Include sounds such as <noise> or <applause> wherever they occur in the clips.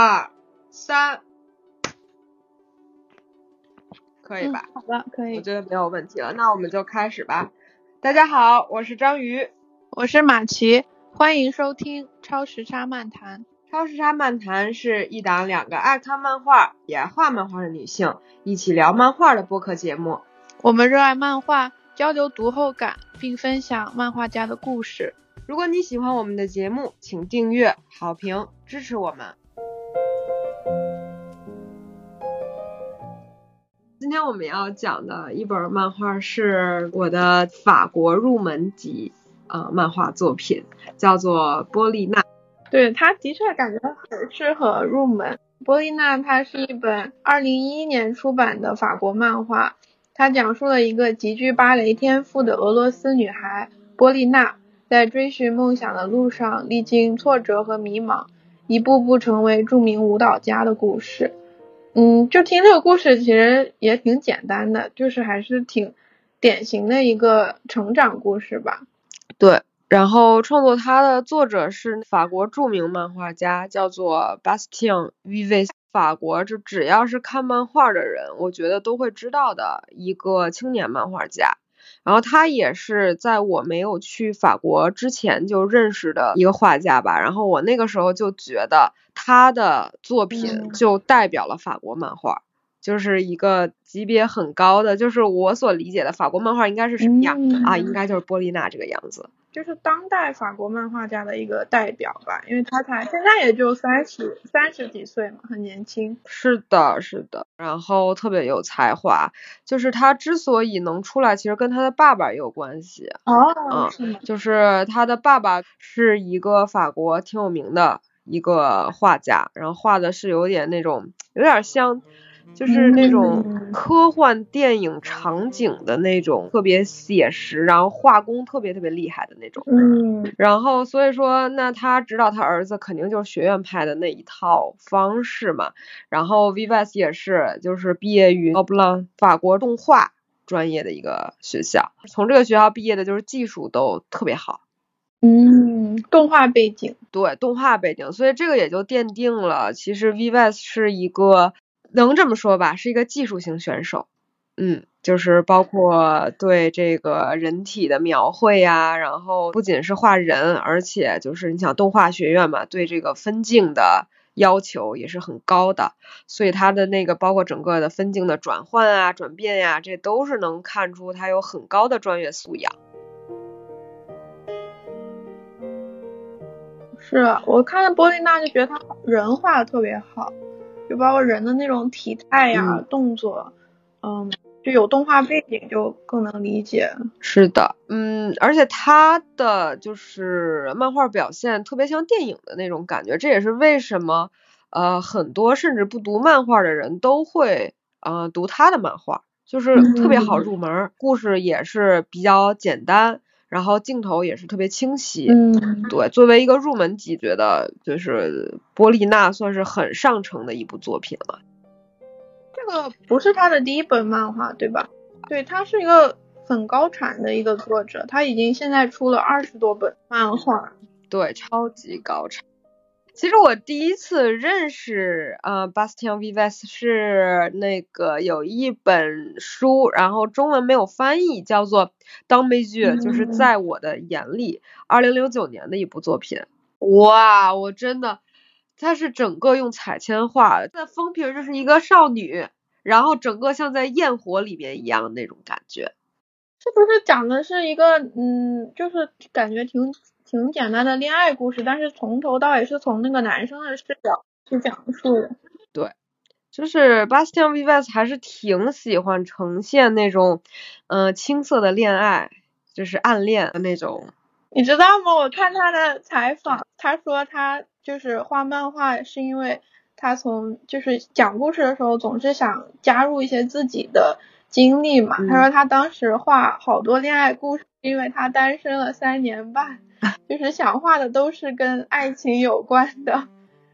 二三，可以吧？好的，可以我。觉得没有问题了，那我们就开始吧。大家好，我是章鱼。我是马奇，欢迎收听超时差漫谈。超时差漫谈是一档两个爱看漫画也爱画漫画的女性一起聊漫画的播客节目。我们热爱漫画，交流读后感，并分享漫画家的故事。如果你喜欢我们的节目，请订阅、好评支持我们。今天我们要讲的一本漫画是我的法国入门级呃漫画作品，叫做《波丽娜》。对，它的确感觉很适合入门。波丽娜它是一本二零一一年出版的法国漫画，它讲述了一个极具芭蕾天赋的俄罗斯女孩波丽娜，在追寻梦想的路上历经挫折和迷茫，一步步成为著名舞蹈家的故事。嗯，就听这个故事其实也挺简单的，就是还是挺典型的一个成长故事吧。对，然后创作它的作者是法国著名漫画家，叫做 Bastien Vives。法国就只要是看漫画的人，我觉得都会知道的一个青年漫画家。然后他也是在我没有去法国之前就认识的一个画家吧。然后我那个时候就觉得他的作品嗯就代表了法国漫画，就是一个级别很高的，就是我所理解的法国漫画应该是什么样、啊？嗯应该就是波丽娜这个样子。就是当代法国漫画家的一个代表吧，因为他才现在也就三十三十几岁嘛，很年轻。是的，是的，然后特别有才华，就是他之所以能出来，其实跟他的爸爸也有关系。哦嗯是吗？就是他的爸爸是一个法国挺有名的一个画家，然后画的是有点那种，有点像，就是那种嗯科幻电影场景的那种特别写实，然后画工特别特别厉害的那种。嗯然后所以说，那他指导他儿子肯定就是学院派的那一套方式嘛。然后 Vives 也是，就是毕业于奥布朗法国动画专业的一个学校，从这个学校毕业的就是技术都特别好。嗯，动画背景。对动画背景，所以这个也就奠定了，其实 Vives 是一个能这么说吧，是一个技术型选手。嗯，就是包括对这个人体的描绘呀、然后不仅是画人，而且就是你想动画学院嘛，对这个分镜的要求也是很高的，所以他的那个包括整个的分镜的转换啊、转变呀、这都是能看出他有很高的专业素养。是我看了波丽娜就觉得她人画的特别好，就包括人的那种体态呀、嗯动作，嗯，就有动画背景就更能理解。是的，嗯，而且他的就是漫画表现特别像电影的那种感觉，这也是为什么呃很多甚至不读漫画的人都会呃读他的漫画，就是特别好嗯入门儿，故事也是比较简单，然后镜头也是特别清晰。嗯，对，作为一个入门级，觉得就是波丽娜算是很上乘的一部作品了。这个不是他的第一本漫画，对吧？对，他是一个很高产的一个作者，他已经现在出了二十多本漫画。对，超级高产。其实我第一次认识呃 Bastien Vives 是那个有一本书，然后中文没有翻译，叫做《当悲剧》，就是嗯在我的眼里，二零零九年的一部作品。哇，我真的，它是整个用彩铅画的，它的封皮就是一个少女，然后整个像在焰火里面一样那种感觉。是不是讲的是一个嗯，就是感觉挺挺简单的恋爱故事，但是从头到尾是从那个男生的视角去讲述的。对就是 Bastian Vives 还是挺喜欢呈现那种，嗯、青涩的恋爱，就是暗恋的那种。你知道吗？我看他的采访，他说他就是画漫画是因为他从就是讲故事的时候总是想加入一些自己的经历嘛。嗯他说他当时画好多恋爱故事，因为他单身了三年半，<laughs> 就是想画的都是跟爱情有关的。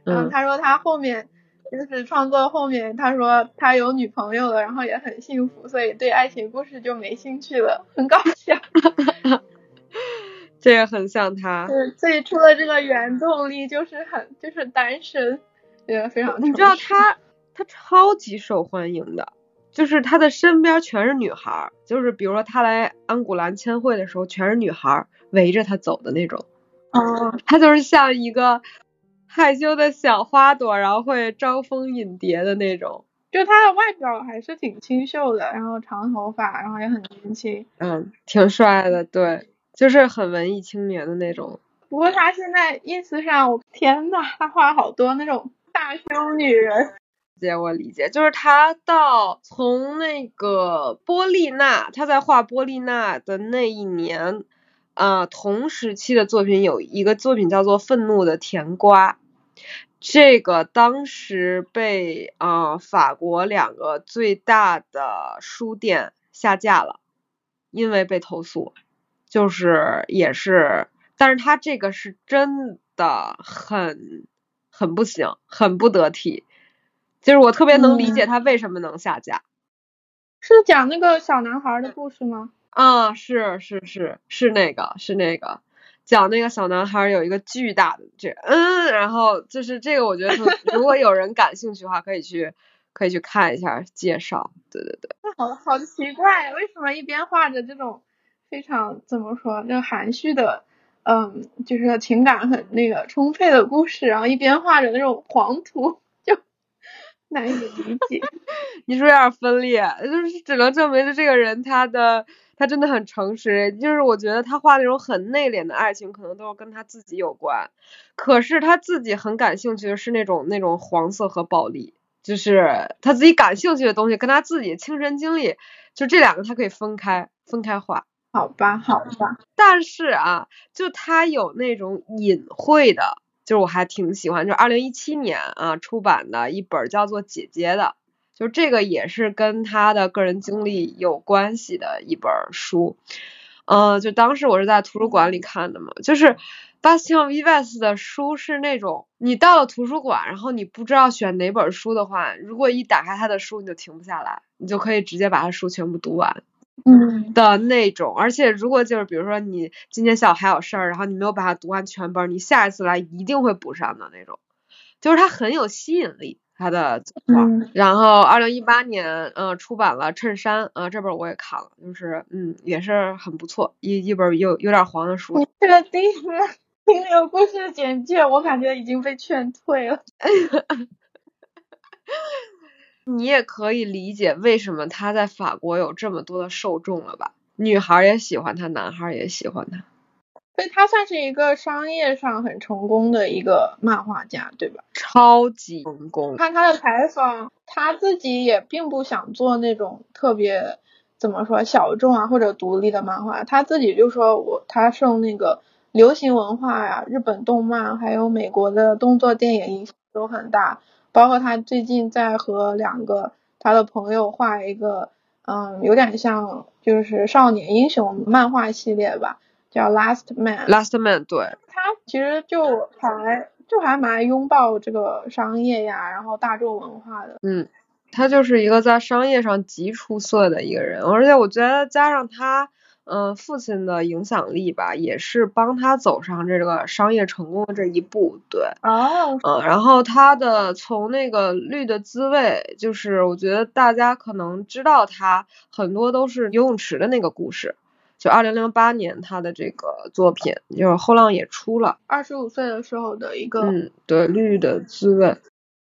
然后嗯他说他后面就是创作后面，他说他有女朋友了，然后也很幸福，所以对爱情故事就没兴趣了，很搞笑。<laughs> 这也很像他。对，最初的这个原动力就是很就是单身，也非常。你知道他他超级受欢迎的，就是他的身边全是女孩，就是比如说他来安古兰签会的时候，全是女孩围着他走的那种。哦，他就是像一个害羞的小花朵，然后会招蜂引蝶的那种。就他的外表还是挺清秀的，然后长头发，然后也很年轻。嗯，挺帅的，对，就是很文艺青年的那种。不过他现在 ins 上，我天呐，他画好多那种大胸女人。我理解，就是他到从那个波利娜，他在画波利娜的那一年，啊，同时期的作品有一个作品叫做《愤怒的甜瓜》。这个当时被啊法国两个最大的书店下架了，因为被投诉，就是也是，但是他这个是真的很很不行，很不得体，就是我特别能理解他为什么能下架。是讲那个小男孩的故事吗？啊，是是是是那个是那个。讲那个小男孩有一个巨大的这嗯，然后就是这个，我觉得如果有人感兴趣的话，可以去可以去看一下介绍。对对对。那好好奇怪，为什么一边画着这种非常怎么说，就含蓄的，嗯，就是情感很那个充沛的故事，然后一边画着那种黄图，就难以理解。<laughs> 你说有点分裂，就是只能证明这个人他的。他真的很诚实，就是我觉得他画那种很内敛的爱情，可能都是跟他自己有关。可是他自己很感兴趣的是那种那种黄色和暴力，就是他自己感兴趣的东西跟他自己亲身经历，就这两个他可以分开分开画。好吧，好吧。但是啊，就他有那种隐晦的，就是我还挺喜欢，就二零一七年啊出版的一本叫做《姐姐》的。就这个也是跟他的个人经历有关系的一本书，嗯，就当时我是在图书馆里看的嘛，就是巴斯汀·维维斯的书是那种，你到了图书馆，然后你不知道选哪本书的话，如果一打开他的书，你就停不下来，你就可以直接把他书全部读完，嗯的那种。而且如果就是比如说你今天下午还有事儿，然后你没有把它读完全本，你下一次来一定会补上的那种，就是它很有吸引力。他的画，然后二零一八年，嗯，出版了《衬衫》，啊，这本我也看了，就是嗯，也是很不错，一一本有有点黄的书。你这个第一次听这个故事简介，我感觉已经被劝退了。<laughs> 你也可以理解为什么他在法国有这么多的受众了吧？女孩也喜欢他，男孩也喜欢他。所以他算是一个商业上很成功的一个漫画家，对吧？超级成功。看他的采访，他自己也并不想做那种特别怎么说小众啊或者独立的漫画，他自己就说我他受那个流行文化呀、日本动漫还有美国的动作电影影响都很大，包括他最近在和两个他的朋友画一个，嗯，有点像就是少年英雄漫画系列吧。叫 Last Man，Last Man，对，他其实就还就还蛮拥抱这个商业呀，然后大众文化的。嗯，他就是一个在商业上极出色的一个人，而且我觉得加上他，嗯，父亲的影响力吧，也是帮他走上这个商业成功的这一步。对，哦，嗯，然后他的从那个绿的滋味，就是我觉得大家可能知道他很多都是游泳池的那个故事。就二零零八年他的这个作品，就是后浪也出了。二十五岁的时候的一个，嗯，对，绿的滋味，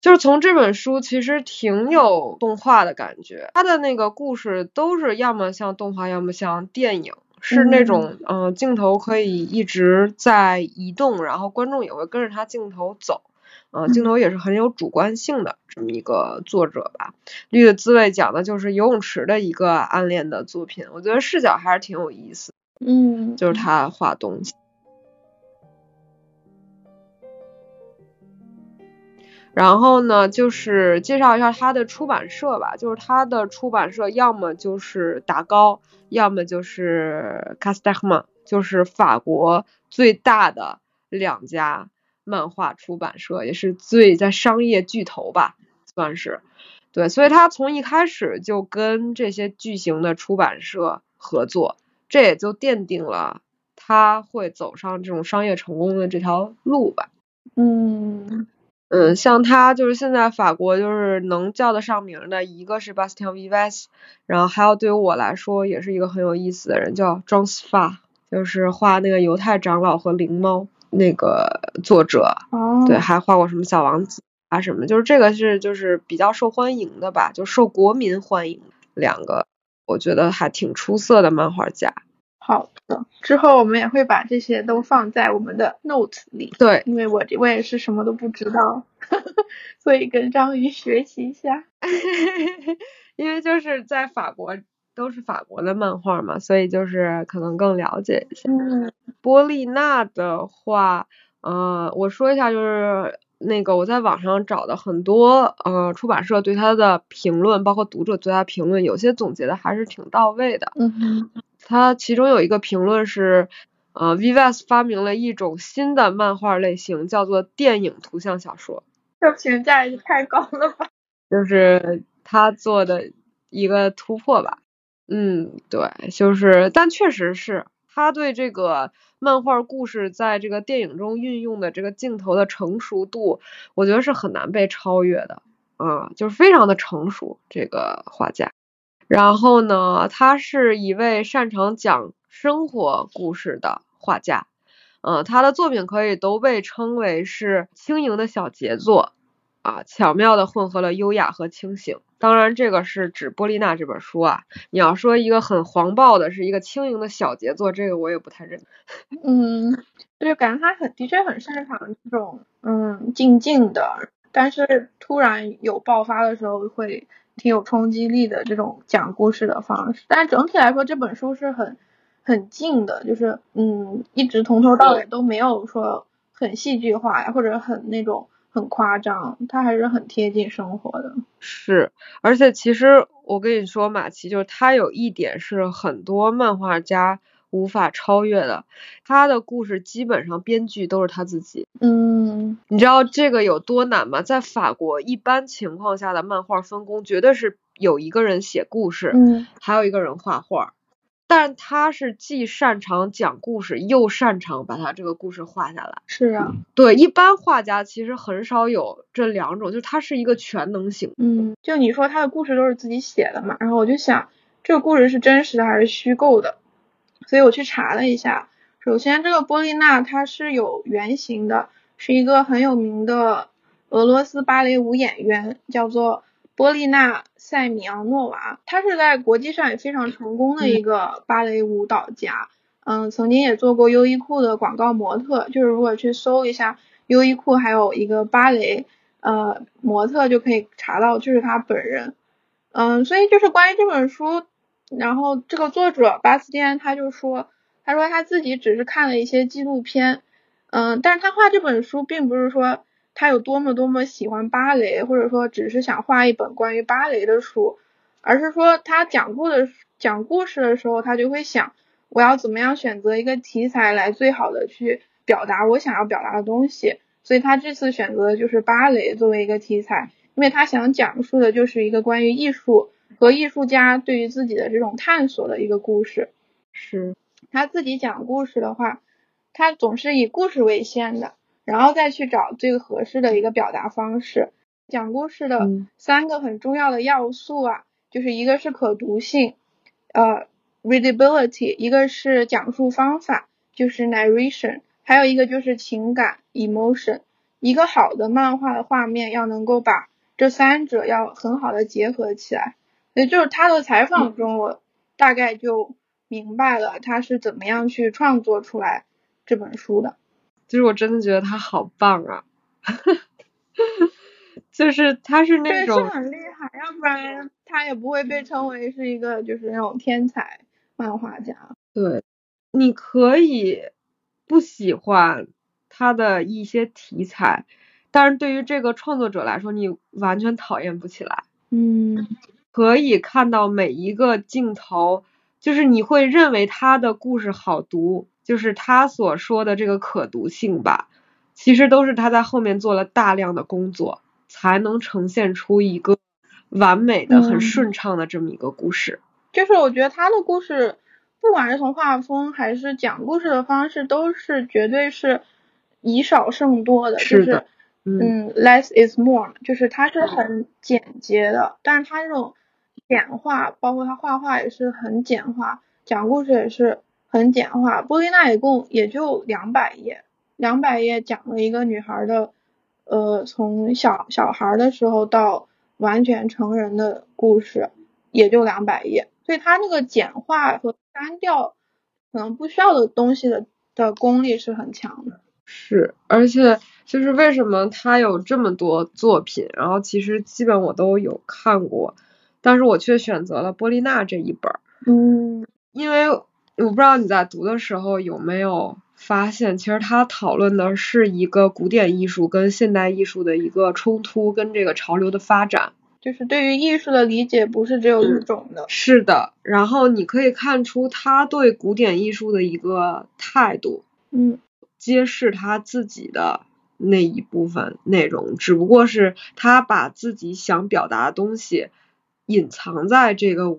就是从这本书其实挺有动画的感觉。它的那个故事都是要么像动画，要么像电影，是那种嗯镜头可以一直在移动，然后观众也会跟着他镜头走。嗯，镜头也是很有主观性的这么一个作者吧。绿的滋味讲的就是游泳池的一个暗恋的作品，我觉得视角还是挺有意思。嗯，就是他画东西。然后呢，就是介绍一下他的出版社吧，就是他的出版社要么就是达高，要么就是卡斯泰曼，就是法国最大的两家。漫画出版社也是最在商业巨头吧，算是，对，所以他从一开始就跟这些巨型的出版社合作，这也就奠定了他会走上这种商业成功的这条路吧。嗯，嗯，像他就是现在法国就是能叫得上名的一个是 Bastien Vives，然后还有对于我来说也是一个很有意思的人叫 John Sfar，就是画那个犹太长老和灵猫那个作者，哦，对，还画过什么小王子啊什么，就是这个是就是比较受欢迎的吧，就受国民欢迎两个，我觉得还挺出色的漫画家。好的，之后我们也会把这些都放在我们的 notes 里。对，因为我我也是什么都不知道，<laughs> 所以跟章鱼学习一下。<laughs> 因为就是在法国都是法国的漫画嘛，所以就是可能更了解一些。嗯，波丽娜的话，呃，我说一下就是那个我在网上找的很多呃出版社对他的评论，包括读者对他评论，有些总结的还是挺到位的。嗯哼。他其中有一个评论是，呃，Vives 发明了一种新的漫画类型，叫做电影图像小说。这评价也太高了吧！就是他做的一个突破吧。嗯，对，就是，但确实是他对这个漫画故事在这个电影中运用的这个镜头的成熟度，我觉得是很难被超越的。啊，就是非常的成熟，这个画家。然后呢，他是一位擅长讲生活故事的画家，嗯，他的作品可以都被称为是轻盈的小杰作，啊，巧妙的混合了优雅和清醒。当然，这个是指《波丽娜》这本书啊。你要说一个很黄暴的，是一个轻盈的小杰作，这个我也不太认。<laughs> 嗯，对，感觉他很的确很擅长这种嗯静静的，但是突然有爆发的时候会。挺有冲击力的这种讲故事的方式，但是整体来说这本书是很很静的，就是嗯，一直从头到尾都没有说很戏剧化呀，或者很那种很夸张，它还是很贴近生活的。是，而且其实我跟你说，马奇就是他有一点是很多漫画家。无法超越的，他的故事基本上编剧都是他自己。嗯，你知道这个有多难吗？在法国一般情况下的漫画分工绝对是有一个人写故事，嗯，还有一个人画画。但他是既擅长讲故事，又擅长把他这个故事画下来。是啊，对，一般画家其实很少有这两种，就是他是一个全能型。嗯，就你说他的故事都是自己写的嘛，然后我就想，这个故事是真实的还是虚构的？所以我去查了一下，首先这个波丽娜她是有原型的，是一个很有名的俄罗斯芭蕾舞演员，叫做波丽娜塞米昂诺娃，她是在国际上也非常成功的一个芭蕾舞蹈家，嗯，曾经也做过优衣库的广告模特，就是如果去搜一下优衣库还有一个芭蕾呃模特就可以查到，就是她本人，嗯，所以就是关于这本书。然后这个作者巴斯蒂安他就说，他说他自己只是看了一些纪录片，嗯，但是他画这本书并不是说他有多么多么喜欢芭蕾，或者说只是想画一本关于芭蕾的书，而是说他讲故的讲故事的时候，他就会想，我要怎么样选择一个题材来最好的去表达我想要表达的东西，所以他这次选择的就是芭蕾作为一个题材，因为他想讲述的就是一个关于艺术。和艺术家对于自己的这种探索的一个故事，是他自己讲故事的话，他总是以故事为先的，然后再去找最合适的一个表达方式。讲故事的三个很重要的要素啊，就是一个是可读性，呃，readability，一个是讲述方法，就是 narration，还有一个就是情感 emotion。一个好的漫画的画面要能够把这三者要很好的结合起来。也就是他的采访中，我大概就明白了他是怎么样去创作出来这本书的。就是我真的觉得他好棒啊，<laughs> 就是他是那种是很厉害，要不然他也不会被称为是一个就是那种天才漫画家。对，你可以不喜欢他的一些题材，但是对于这个创作者来说，你完全讨厌不起来。嗯。可以看到每一个镜头，就是你会认为他的故事好读，就是他所说的这个可读性吧，其实都是他在后面做了大量的工作，才能呈现出一个完美的、很顺畅的这么一个故事。就是我觉得他的故事，不管是从画风还是讲故事的方式，都是绝对是以少胜多的。是的。嗯，less is more，就是它是很简洁的，但是它这种简化，包括他画画也是很简化，讲故事也是很简化。波丽娜一共也就两百页，两百页讲了一个女孩的，呃，从小小孩的时候到完全成人的故事，也就两百页，所以他那个简化和删掉可能不需要的东西的的功力是很强的。是，而且就是为什么他有这么多作品，然后其实基本我都有看过，但是我却选择了波丽娜这一本。嗯，因为我不知道你在读的时候有没有发现，其实他讨论的是一个古典艺术跟现代艺术的一个冲突跟这个潮流的发展。就是对于艺术的理解不是只有一种的。是的，然后你可以看出他对古典艺术的一个态度。嗯。揭示他自己的那一部分内容，只不过是他把自己想表达的东西隐藏在这个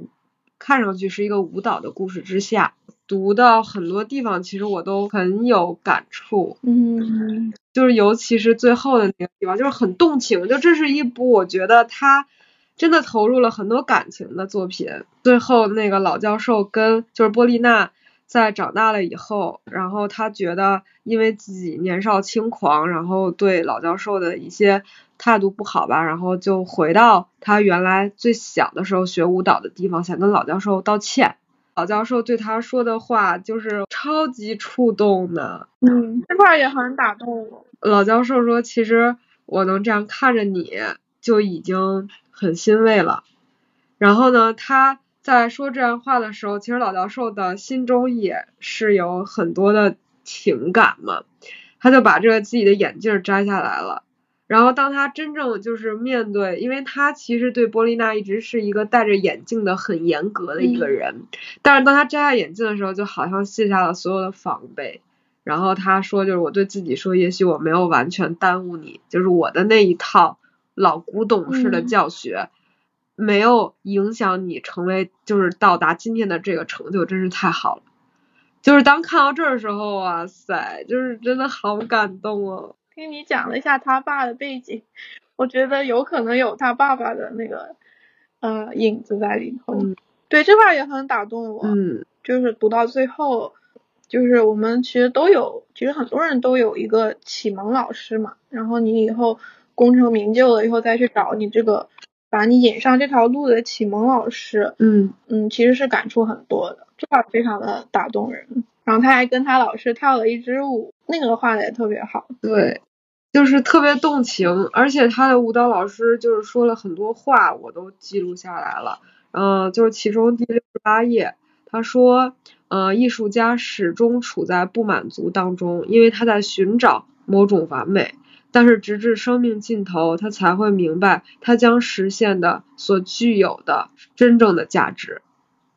看上去是一个舞蹈的故事之下。读到很多地方，其实我都很有感触。嗯，就是尤其是最后的那个地方，就是很动情。就这是一部我觉得他真的投入了很多感情的作品。最后那个老教授跟就是波丽娜。在长大了以后，然后他觉得因为自己年少轻狂，然后对老教授的一些态度不好吧，然后就回到他原来最小的时候学舞蹈的地方，想跟老教授道歉。老教授对他说的话就是超级触动的，嗯，这块也很打动我。老教授说：“其实我能这样看着你就已经很欣慰了。”然后呢，他。在说这样话的时候，其实老教授的心中也是有很多的情感嘛，他就把这个自己的眼镜摘下来了，然后当他真正就是面对，因为他其实对波丽娜一直是一个戴着眼镜的很严格的一个人，但是当他摘下眼镜的时候，就好像卸下了所有的防备，然后他说就是我对自己说，也许我没有完全耽误你，就是我的那一套老古董式的教学。没有影响你成为，就是到达今天的这个成就，真是太好了。就是当看到这儿的时候，哇塞，就是真的好感动哦。听你讲了一下他爸的背景，我觉得有可能有他爸爸的那个呃影子在里头。对这块也很打动我。嗯。就是读到最后，就是我们其实都有，其实很多人都有一个启蒙老师嘛。然后你以后功成名就了以后，再去找你这个。把你引上这条路的启蒙老师，嗯嗯，其实是感触很多的，这块非常的打动人。然后他还跟他老师跳了一支舞，那个画的也特别好。对，就是特别动情，而且他的舞蹈老师就是说了很多话，我都记录下来了。嗯，就是其中第六十八页，他说，呃，艺术家始终处在不满足当中，因为他在寻找某种完美。但是直至生命尽头，他才会明白他将实现的所具有的真正的价值，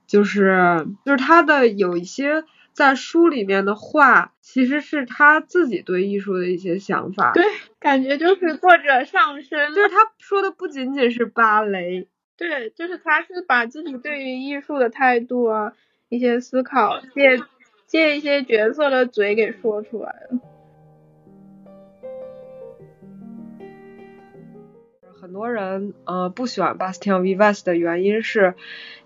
就是就是他的有一些在书里面的话，其实是他自己对艺术的一些想法。对，感觉就是作者上身，就是他说的不仅仅是芭蕾，对，就是他是把自己对于艺术的态度啊，一些思考借借一些角色的嘴给说出来了。很多人呃不喜欢 Bastien Vives 的原因是，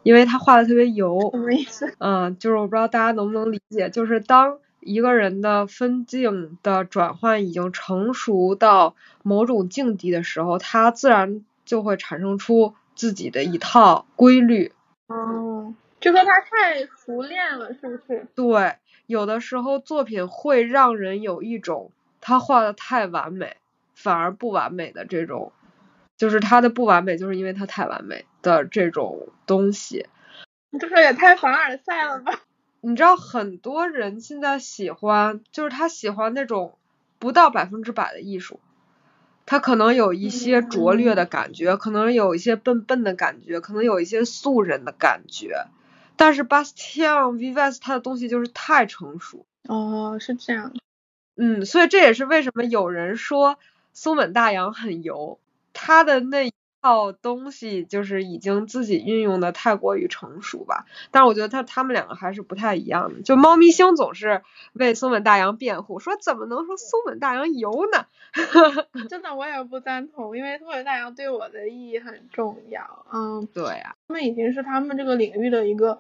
因为他画的特别油。什么意思？嗯，就是我不知道大家能不能理解，就是当一个人的分镜的转换已经成熟到某种境地的时候，他自然就会产生出自己的一套规律。哦，就说他太熟练了，是不是？对，有的时候作品会让人有一种他画的太完美，反而不完美的这种。就是他的不完美，就是因为他太完美的这种东西。你这说也太凡尔赛了吧？你知道很多人现在喜欢，就是他喜欢那种不到百分之百的艺术，他可能有一些拙劣的感觉，可能有一些笨笨的感觉，可能有一些素人的感觉。但是 Bastien Vives 他的东西就是太成熟。哦，是这样。嗯，所以这也是为什么有人说松本大洋很油。他的那一套东西就是已经自己运用的太过于成熟吧。但是我觉得他他们两个还是不太一样的。就猫咪星总是为松本大洋辩护，说怎么能说松本大洋油呢？<laughs> 真的我也不赞同，因为松本大洋对我的意义很重要。嗯，对呀，他们已经是他们这个领域的一个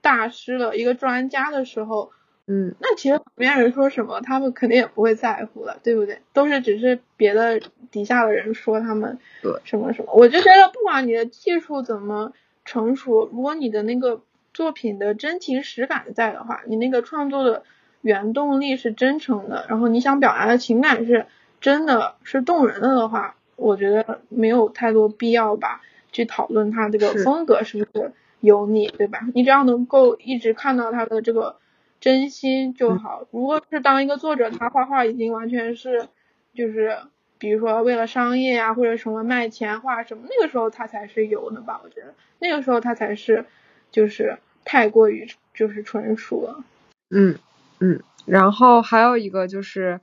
大师了，一个专家的时候。嗯，那其实别人说什么，他们肯定也不会在乎了，对不对？都是只是别的底下的人说他们什么什么。我就觉得，不管你的技术怎么成熟，如果你的那个作品的真情实感在的话，你那个创作的原动力是真诚的，然后你想表达的情感是真的是动人的的话，我觉得没有太多必要吧，去讨论他这个风格是不是油腻，对吧？你只要能够一直看到他的这个。真心就好。如果是当一个作者，他画画已经完全是，就是比如说为了商业呀，或者什么卖钱画什么，那个时候他才是有的吧？我觉得那个时候他才是，就是太过于就是纯熟了。嗯嗯。然后还有一个就是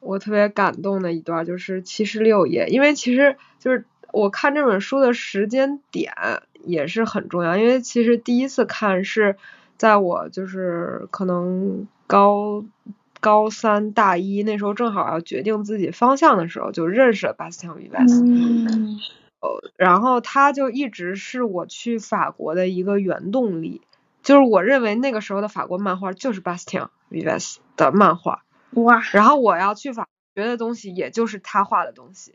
我特别感动的一段，就是七十六页，因为其实就是我看这本书的时间点也是很重要，因为其实第一次看是。在我就是可能高高三大一那时候，正好要决定自己方向的时候，就认识了巴斯汀·维维斯。嗯。然后他就一直是我去法国的一个原动力，就是我认为那个时候的法国漫画就是巴斯汀·维维斯的漫画。哇。然后我要去法学的东西，也就是他画的东西。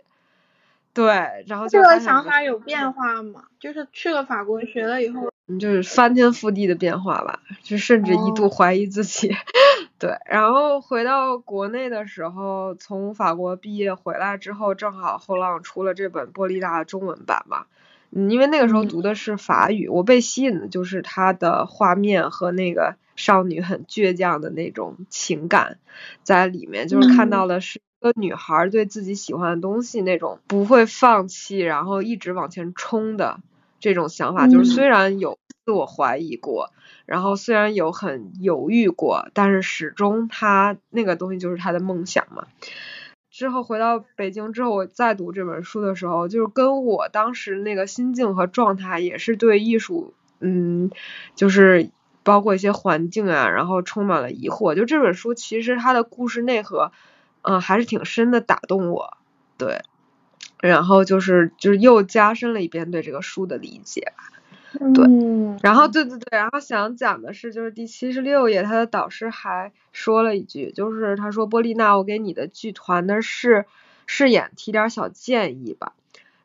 对，然后这个想法有变化吗？就是去了法国学了以后。就是翻天覆地的变化吧，就甚至一度怀疑自己。<laughs> 对，然后回到国内的时候，从法国毕业回来之后，正好后浪出了这本波利大中文版嘛。嗯，因为那个时候读的是法语，我被吸引的就是它的画面和那个少女很倔强的那种情感在里面，就是看到的是一个女孩对自己喜欢的东西那种不会放弃，然后一直往前冲的。这种想法就是虽然有自我怀疑过，然后虽然有很犹豫过，但是始终他那个东西就是他的梦想嘛。之后回到北京之后，我再读这本书的时候，就是跟我当时那个心境和状态也是对艺术，嗯，就是包括一些环境啊，然后充满了疑惑。就这本书其实它的故事内核，嗯，还是挺深的，打动我。对。然后就是就是又加深了一遍对这个书的理解吧，对，然后对对对，然后想讲的是就是第七十六页，他的导师还说了一句，就是他说波丽娜，我给你的剧团的试饰演提点小建议吧，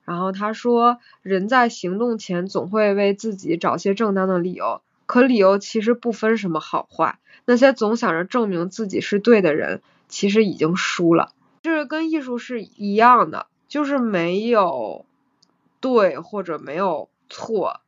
然后他说人在行动前总会为自己找些正当的理由，可理由其实不分什么好坏，那些总想着证明自己是对的人，其实已经输了，这是跟艺术是一样的。就是没有对或者没有错，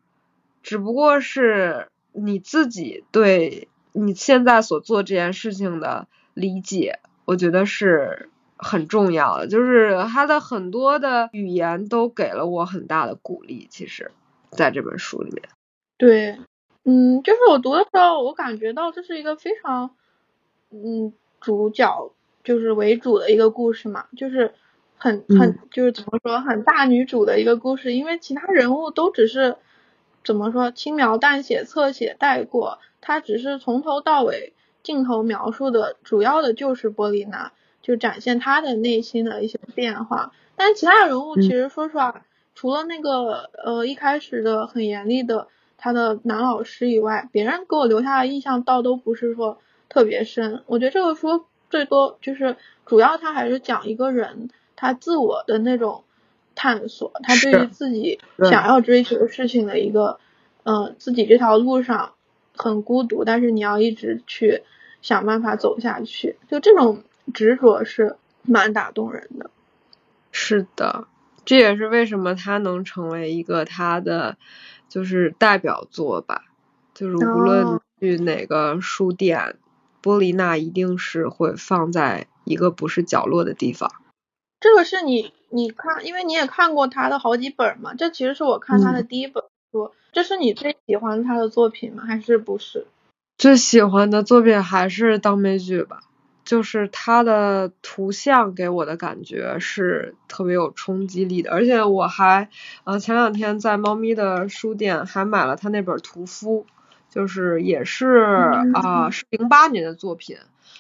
只不过是你自己对你现在所做这件事情的理解，我觉得是很重要的。就是他的很多的语言都给了我很大的鼓励。其实，在这本书里面，对，嗯，就是我读的时候，我感觉到这是一个非常，嗯，主角就是为主的一个故事嘛，就是。很很就是怎么说很大女主的一个故事，因为其他人物都只是怎么说轻描淡写、侧写带过，他只是从头到尾镜头描述的主要的就是波丽娜，就展现她的内心的一些变化。但其他人物其实说实话，除了那个呃一开始的很严厉的他的男老师以外，别人给我留下的印象倒都不是说特别深。我觉得这个书最多就是主要他还是讲一个人。他自我的那种探索，他对于自己想要追求的事情的一个，嗯，自己这条路上很孤独，但是你要一直去想办法走下去，就这种执着是蛮打动人的。是的，这也是为什么他能成为一个他的就是代表作吧，就是无论去哪个书店，波丽娜一定是会放在一个不是角落的地方。这个是你你看，因为你也看过他的好几本嘛。这其实是我看他的第一本书。这是你最喜欢他的作品吗？还是不是？最喜欢的作品还是当美剧吧。就是它的图像给我的感觉是特别有冲击力的，而且我还呃前两天在猫咪的书店还买了他那本屠夫，就是也是啊是零八年的作品，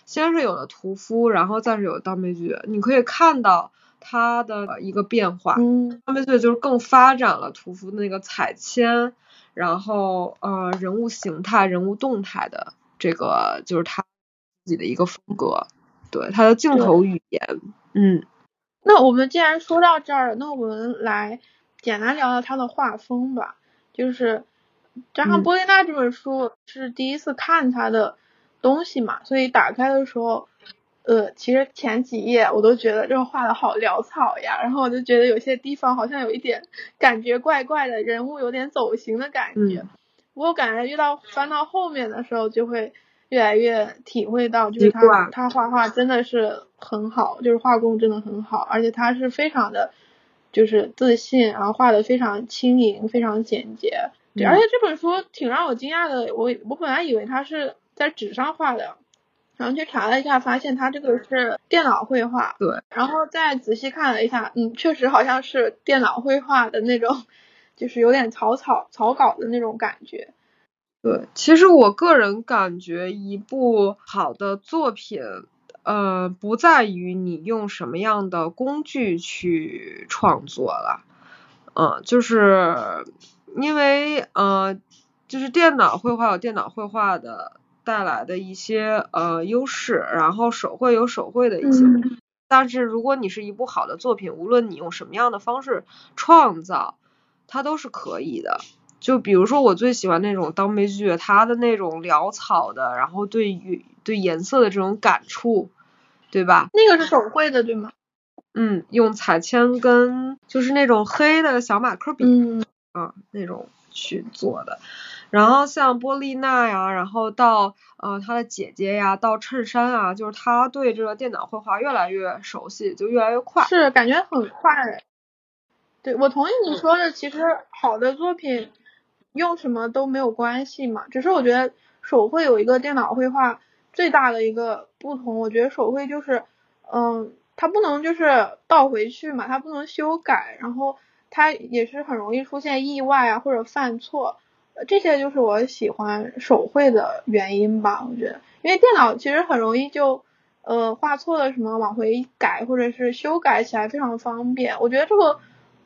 先是有了屠夫，然后再是有当悲剧，你可以看到它的一个变化，当悲剧就是更发展了屠夫的那个彩铅，然后呃人物形态、人物动态的这个就是他。自己的一个风格，对他的镜头语言，嗯，那我们既然说到这儿，那我们来简单聊聊他的画风吧。就是加上波丽娜这本书是第一次看他的东西嘛，所以打开的时候，呃，其实前几页我都觉得这个画的好潦草呀，然后我就觉得有些地方好像有一点感觉怪怪的，人物有点走形的感觉。不过感觉遇到翻到后面的时候就会。越来越体会到，就是他他画画真的是很好，就是画工真的很好，而且他是非常的，就是自信，然后画的非常轻盈，非常简洁。对，而且这本书挺让我惊讶的，我我本来以为他是在纸上画的，然后去查了一下，发现他这个是电脑绘画。对，然后再仔细看了一下，嗯，确实好像是电脑绘画的那种，<laughs> 就是有点草草草稿的那种感觉。对，其实我个人感觉，一部好的作品，呃，不在于你用什么样的工具去创作了，嗯，就是因为呃，就是电脑绘画有电脑绘画的带来的一些呃优势，然后手绘有手绘的一些，但是如果你是一部好的作品，无论你用什么样的方式创造，它都是可以的。就比如说我最喜欢那种当悲剧，它的那种潦草的，然后对于对颜色的这种感触，对吧？那个是手绘的，对吗？嗯，用彩铅跟就是那种黑的小马克笔，嗯，啊那种去做的。然后像波丽娜呀，然后到呃她的姐姐呀，到衬衫啊，就是她对这个电脑绘画越来越熟悉，就越来越快。是感觉很快。对，我同意你说的，其实好的作品。用什么都没有关系嘛，只是我觉得手绘有一个电脑绘画最大的一个不同，我觉得手绘就是，嗯，它不能就是倒回去嘛，它不能修改，然后它也是很容易出现意外啊或者犯错，这些就是我喜欢手绘的原因吧，我觉得，因为电脑其实很容易就，呃，画错了什么往回改或者是修改起来非常方便，我觉得这个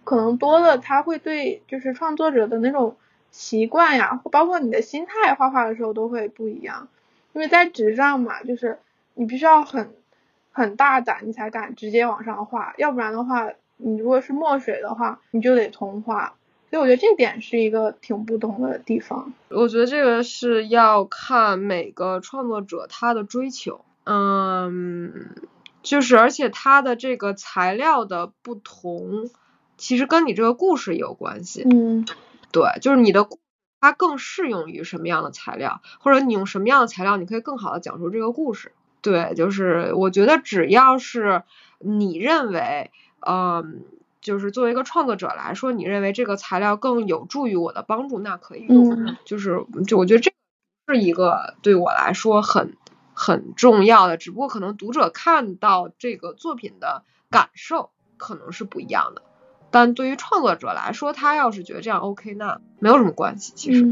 可能多了，它会对就是创作者的那种。习惯呀，包括你的心态，画画的时候都会不一样。因为在纸上嘛，就是你必须要很很大胆，你才敢直接往上画，要不然的话，你如果是墨水的话，你就得重画。所以我觉得这点是一个挺不同的地方。我觉得这个是要看每个创作者他的追求，嗯，就是而且他的这个材料的不同，其实跟你这个故事有关系。嗯。对，就是你的它更适用于什么样的材料，或者你用什么样的材料，你可以更好的讲述这个故事。对，就是我觉得只要是你认为，嗯，就是作为一个创作者来说，你认为这个材料更有助于我的帮助，那可以用。就是就我觉得这是一个对我来说很很重要的，只不过可能读者看到这个作品的感受可能是不一样的。但对于创作者来说，他要是觉得这样 OK，那没有什么关系。其实，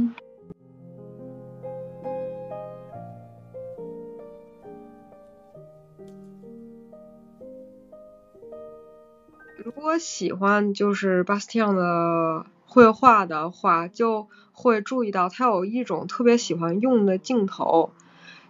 如果喜欢就是巴斯蒂昂的绘画的话，就会注意到他有一种特别喜欢用的镜头，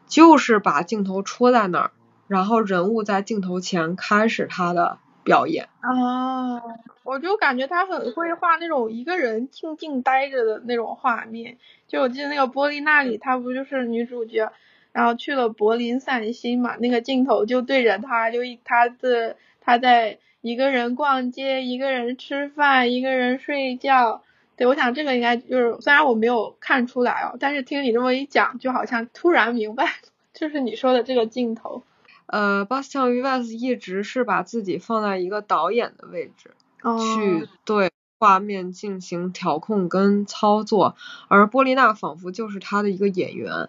就是把镜头戳在那儿，然后人物在镜头前开始他的。表演啊，我就感觉他很会画那种一个人静静待着的那种画面。就我记得那个《波丽娜》里，她不就是女主角，然后去了柏林散心嘛？那个镜头就对着她，就一她的她在一个人逛街，一个人吃饭，一个人睡觉。对，我想这个应该就是，虽然我没有看出来哦，但是听你这么一讲，就好像突然明白，就是你说的这个镜头。呃，巴斯蒂 v 斯一直是把自己放在一个导演的位置，去对画面进行调控跟操作，而波丽娜仿佛就是他的一个演员，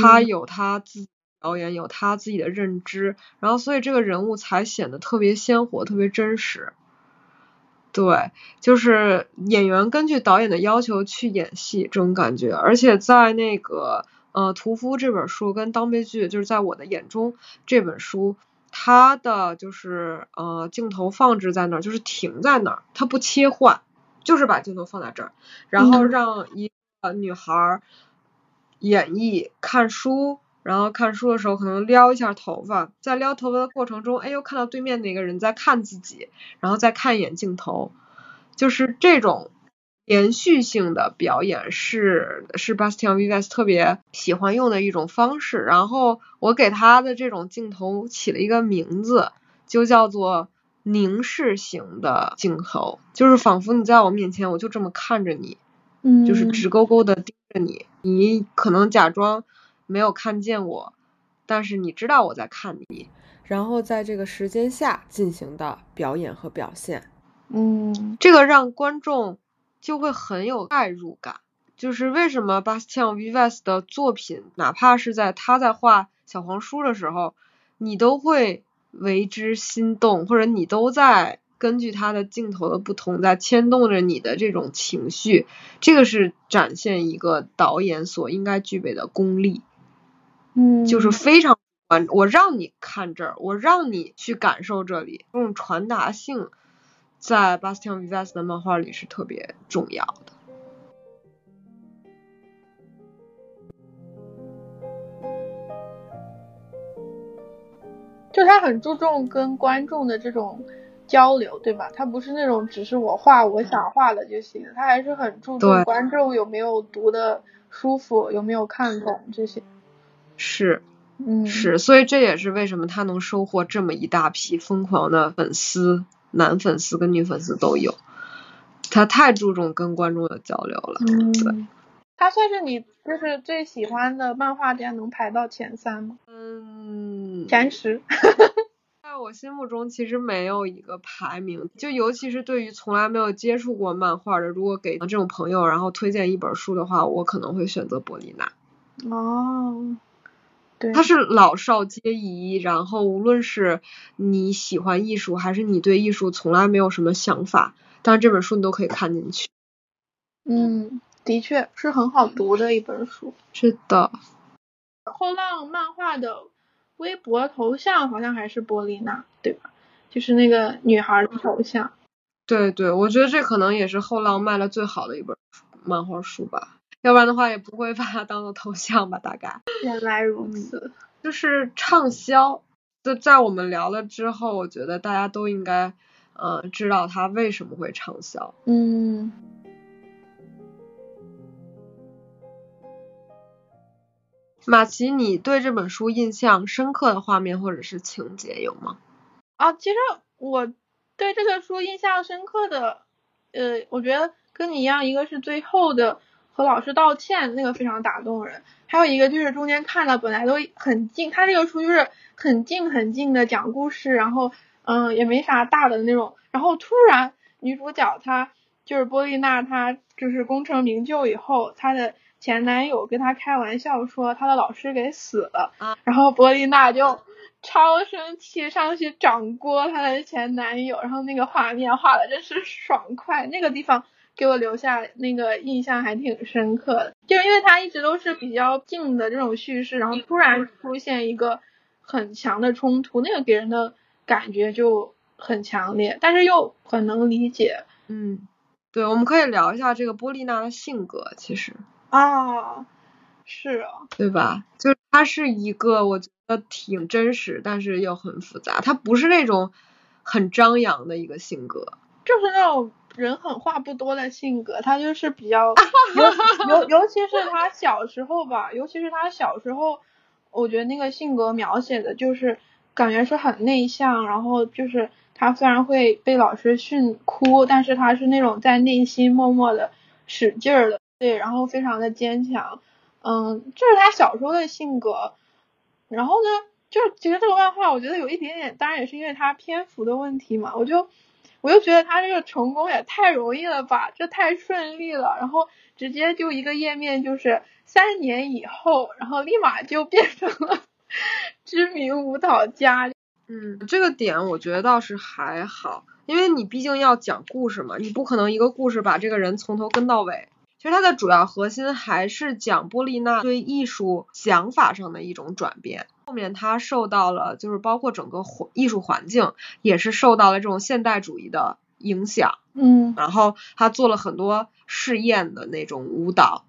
他有他自导演，有他自己的认知，然后所以这个人物才显得特别鲜活，特别真实。对，就是演员根据导演的要求去演戏这种感觉，而且在那个呃《屠夫》这本书跟当悲剧，就是在我的眼中这本书，它的就是呃镜头放置在那儿，就是停在那儿，它不切换，就是把镜头放在这儿，然后让一个女孩演绎看书。然后看书的时候，可能撩一下头发，在撩头发的过程中，哎，又看到对面那个人在看自己，然后再看一眼镜头，就是这种连续性的表演是是 Bastian Vives 特别喜欢用的一种方式。然后我给他的这种镜头起了一个名字，就叫做凝视型的镜头，就是仿佛你在我面前，我就这么看着你，嗯，就是直勾勾的盯着你，你可能假装。没有看见我，但是你知道我在看你，然后在这个时间下进行的表演和表现，嗯，这个让观众就会很有代入感。就是为什么 Bastian Vives 的作品，哪怕是在他在画小黄书的时候，你都会为之心动，或者你都在根据他的镜头的不同，在牵动着你的这种情绪。这个是展现一个导演所应该具备的功力。嗯，就是非常关，我让你看这儿，我让你去感受这里，这种传达性，在 Bastian Vives 的漫画里是特别重要的。就他很注重跟观众的这种交流，对吧？他不是那种只是我画我想画的就行，他还是很注重观众有没有读的舒服，有没有看懂这些。是，嗯，是，所以这也是为什么他能收获这么一大批疯狂的粉丝，男粉丝跟女粉丝都有。他太注重跟观众的交流了，嗯对。他算是你就是最喜欢的漫画家，能排到前三吗？嗯，前十。<laughs> 在我心目中其实没有一个排名，就尤其是对于从来没有接触过漫画的，如果给这种朋友然后推荐一本书的话，我可能会选择波丽娜。哦。他是老少皆宜，然后无论是你喜欢艺术，还是你对艺术从来没有什么想法，但是这本书你都可以看进去。嗯，的确是很好读的一本书。是的。后浪漫画的微博头像好像还是波丽娜，对吧？就是那个女孩的头像。对对，我觉得这可能也是后浪卖的最好的一本漫画书吧。要不然的话也不会把它当做头像吧，大概。原来如此，就是畅销。就在我们聊了之后，我觉得大家都应该，呃，知道它为什么会畅销。嗯。马奇，你对这本书印象深刻的画面或者是情节有吗？啊，其实我对这个书印象深刻的，呃，我觉得跟你一样，一个是最后的。和老师道歉，那个非常打动人。还有一个就是中间看的本来都很静，他这个书就是很静很静的讲故事，然后嗯也没啥大的那种，然后突然女主角她就是波丽娜，她就是功成名就以后，她的前男友跟她开玩笑说她的老师给死了，然后波丽娜就超生气，上去掌掴她的前男友，然后那个画面画的真是爽快，那个地方。给我留下那个印象还挺深刻的，就是因为它一直都是比较静的这种叙事，然后突然出现一个很强的冲突，那个给人的感觉就很强烈，但是又很能理解。嗯，对，我们可以聊一下这个波丽娜的性格，其实啊，是啊，对吧？就是她是一个我觉得挺真实，但是又很复杂，她不是那种很张扬的一个性格，就是那种。人狠话不多的性格，他就是比较尤尤尤其是他小时候吧，<laughs> 尤其是他小时候，我觉得那个性格描写的就是感觉是很内向，然后就是他虽然会被老师训哭，但是他是那种在内心默默的使劲儿的，对，然后非常的坚强，嗯，这是他小时候的性格。然后呢，就是其实这个漫画我觉得有一点点，当然也是因为他篇幅的问题嘛，我就。我就觉得他这个成功也太容易了吧，这太顺利了，然后直接就一个页面就是三年以后，然后立马就变成了 <laughs> 知名舞蹈家。嗯，这个点我觉得倒是还好，因为你毕竟要讲故事嘛，你不可能一个故事把这个人从头跟到尾。其实它的主要核心还是讲波丽娜对艺术想法上的一种转变。后面他受到了，就是包括整个环艺术环境也是受到了这种现代主义的影响。嗯，然后他做了很多试验的那种舞蹈，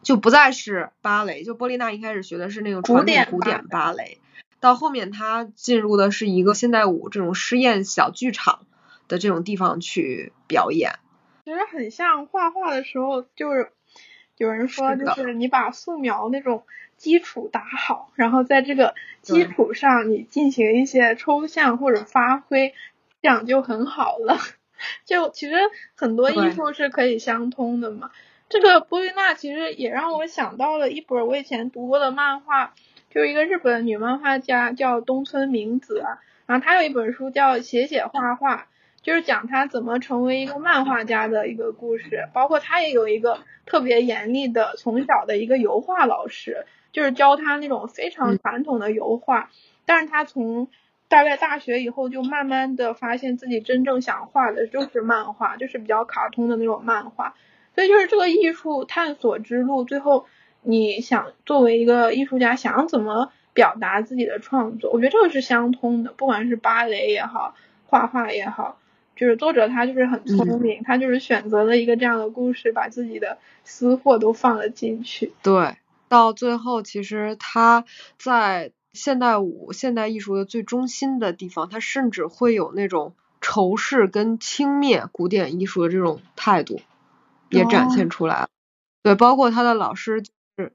就不再是芭蕾。就波丽娜一开始学的是那种传统古典芭蕾。到后面，他进入的是一个现代舞这种试验小剧场的这种地方去表演。其实很像画画的时候，就是有人说，就是你把素描那种基础打好，然后在这个基础上你进行一些抽象或者发挥，这样就很好了。<laughs> 就其实很多艺术是可以相通的嘛。这个波丽娜其实也让我想到了一本我以前读过的漫画。就是一个日本女漫画家叫东村明子，然后她有一本书叫写写画画，就是讲他怎么成为一个漫画家的一个故事。包括他也有一个特别严厉的从小的一个油画老师，就是教他那种非常传统的油画。但是他从大概大学以后就慢慢的发现自己真正想画的就是漫画，就是比较卡通的那种漫画。所以就是这个艺术探索之路，最后。你想作为一个艺术家，想怎么表达自己的创作？我觉得这个是相通的，不管是芭蕾也好，画画也好，就是作者他就是很聪明，他就是选择了一个这样的故事，把自己的私货都放了进去。对，到最后其实他在现代舞、现代艺术的最中心的地方，他甚至会有那种仇视跟轻蔑古典艺术的这种态度，也展现出来了。对，包括他的老师。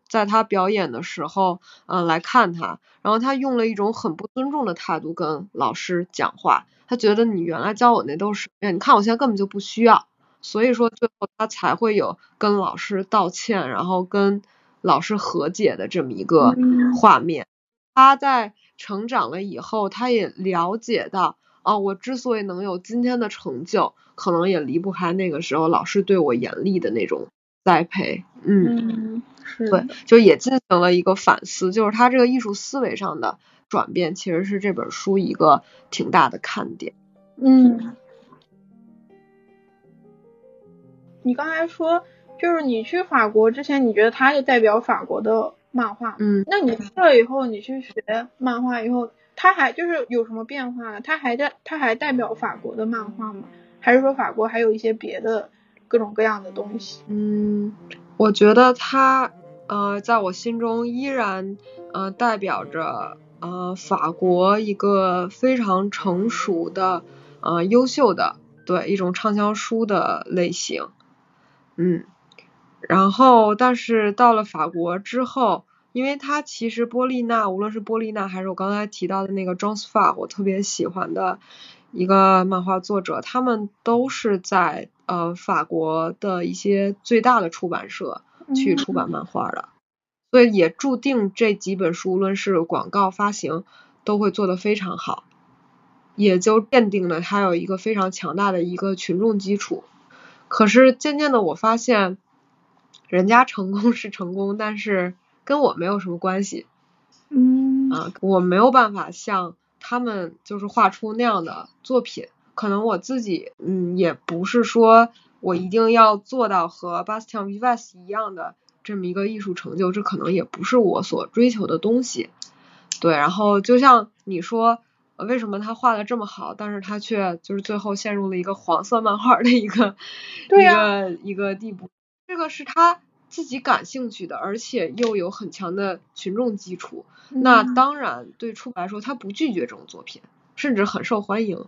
在他表演的时候，嗯，来看他，然后他用了一种很不尊重的态度跟老师讲话，他觉得你原来教我那都是，哎，你看我现在根本就不需要，所以说最后他才会有跟老师道歉，然后跟老师和解的这么一个画面。他在成长了以后，他也了解到，哦，我之所以能有今天的成就，可能也离不开那个时候老师对我严厉的那种栽培，嗯。对，就也进行了一个反思，就是他这个艺术思维上的转变，其实是这本书一个挺大的看点。嗯，你刚才说，就是你去法国之前，你觉得他就代表法国的漫画，嗯，那你去了以后，你去学漫画以后，他还就是有什么变化呢？他还在，他还代表法国的漫画吗？还是说法国还有一些别的各种各样的东西？嗯，我觉得他。呃，在我心中依然呃代表着呃法国一个非常成熟的呃优秀的对一种畅销书的类型，嗯，然后但是到了法国之后，因为它其实波丽娜无论是波丽娜还是我刚才提到的那个 John Sfar，我特别喜欢的一个漫画作者，他们都是在呃法国的一些最大的出版社。去出版漫画的，所以也注定这几本书，无论是广告发行，都会做得非常好，也就奠定了它有一个非常强大的一个群众基础。可是渐渐的，我发现，人家成功是成功，但是跟我没有什么关系。嗯，啊，我没有办法像他们就是画出那样的作品，可能我自己，嗯，也不是说。我一定要做到和 Bastian Vives 一样的这么一个艺术成就，这可能也不是我所追求的东西。对，然后就像你说，为什么他画的这么好，但是他却就是最后陷入了一个黄色漫画的一个一个一个地步。这个是他自己感兴趣的，而且又有很强的群众基础。那当然，对出版来说，他不拒绝这种作品，甚至很受欢迎。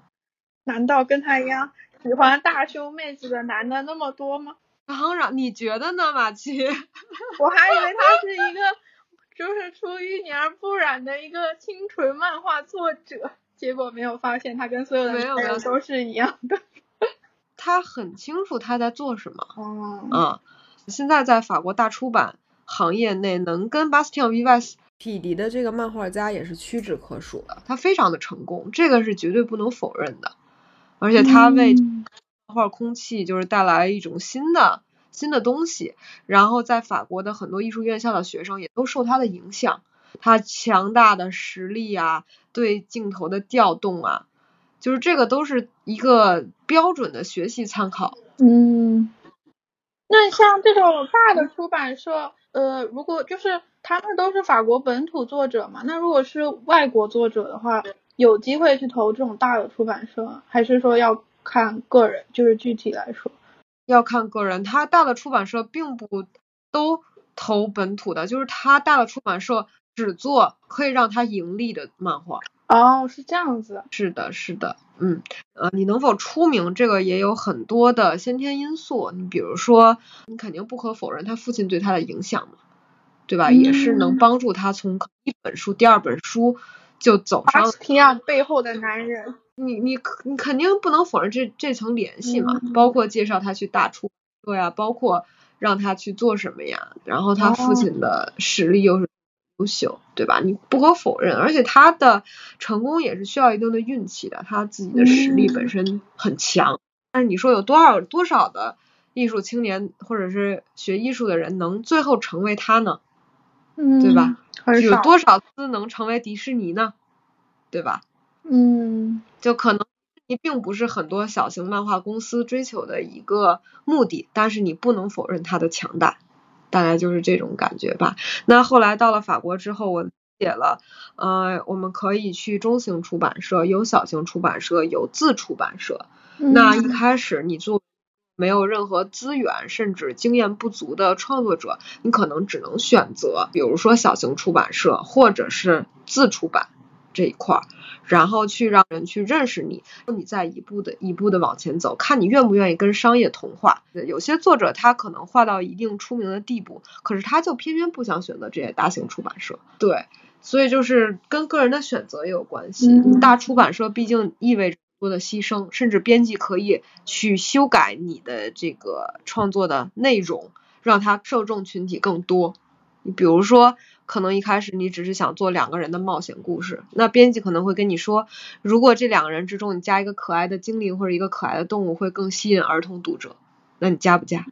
难道跟他一样？喜欢大胸妹子的男的那么多吗？当然，你觉得呢，马奇？<laughs> 我还以为他是一个就是出淤泥而不染的一个清纯漫画作者，结果没有发现他跟所有的男人都是一样的。他很清楚他在做什么。哦。嗯，现在在法国大出版行业内，能跟 Bastien Vives 匹敌的这个漫画家也是屈指可数的。他非常的成功，这个是绝对不能否认的。而且他为画画空气就是带来一种新的新的东西，然后在法国的很多艺术院校的学生也都受他的影响，他强大的实力啊，对镜头的调动啊，就是这个都是一个标准的学习参考。嗯，那像这种大的出版社，呃，如果就是他们都是法国本土作者嘛，那如果是外国作者的话，有机会去投这种大的出版社，还是说要看个人？就是具体来说，要看个人。他大的出版社并不都投本土的，就是他大的出版社只做可以让他盈利的漫画。哦，是这样子。是的，是的，嗯，呃，你能否出名，这个也有很多的先天因素。你比如说，你肯定不可否认他父亲对他的影响嘛，对吧？也是能帮助他从一本书、第二本书就走上。提亚背后的男人，你你你肯定不能否认这这层联系嘛，包括介绍他去大出对啊，包括让他去做什么呀，然后他父亲的实力又是。优秀，对吧？你不可否认，而且他的成功也是需要一定的运气的。他自己的实力本身很强，但是你说有多少多少的艺术青年或者是学艺术的人能最后成为他呢？嗯，对吧？有多少次能成为迪士尼呢？对吧？嗯，就可能你并不是很多小型漫画公司追求的一个目的，但是你不能否认他的强大。大概就是这种感觉吧。那后来到了法国之后，我理解了，呃，我们可以去中型出版社，有小型出版社，有自出版社。那一开始你做没有任何资源，甚至经验不足的创作者，你可能只能选择，比如说小型出版社，或者是自出版。这一块儿，然后去让人去认识你，你再一步的一步的往前走，看你愿不愿意跟商业同化。有些作者他可能画到一定出名的地步，可是他就偏偏不想选择这些大型出版社。对，所以就是跟个人的选择也有关系。大出版社毕竟意味着多的牺牲，甚至编辑可以去修改你的这个创作的内容，让它受众群体更多。你比如说。可能一开始你只是想做两个人的冒险故事，那编辑可能会跟你说，如果这两个人之中你加一个可爱的精灵或者一个可爱的动物会更吸引儿童读者，那你加不加？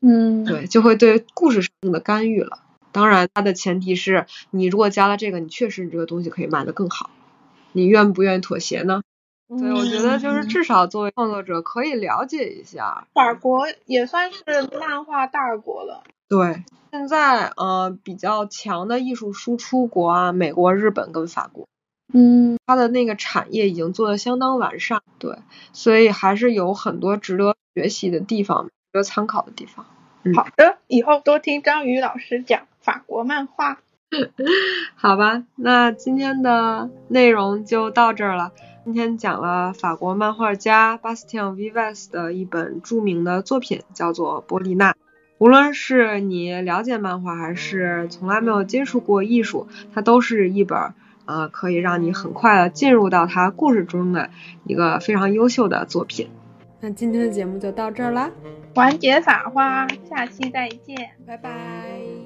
嗯，对，就会对故事上的干预了。当然，它的前提是你如果加了这个，你确实你这个东西可以卖得更好，你愿不愿意妥协呢？对，我觉得就是至少作为创作者可以了解一下。法国也算是漫画大国了。对。现在呃比较强的艺术输出国啊，美国、日本跟法国，嗯，它的那个产业已经做得相当完善，对，所以还是有很多值得学习的地方，值得参考的地方。好的，以后多听张宇老师讲法国漫画。<laughs> 好吧，那今天的内容就到这儿了。今天讲了法国漫画家 Bastien Vives 的一本著名的作品，叫做《波丽娜》。无论是你了解漫画，还是从来没有接触过艺术，它都是一本呃可以让你很快的进入到它故事中的一个非常优秀的作品。那今天的节目就到这儿啦，完结撒花，下期再见，拜拜。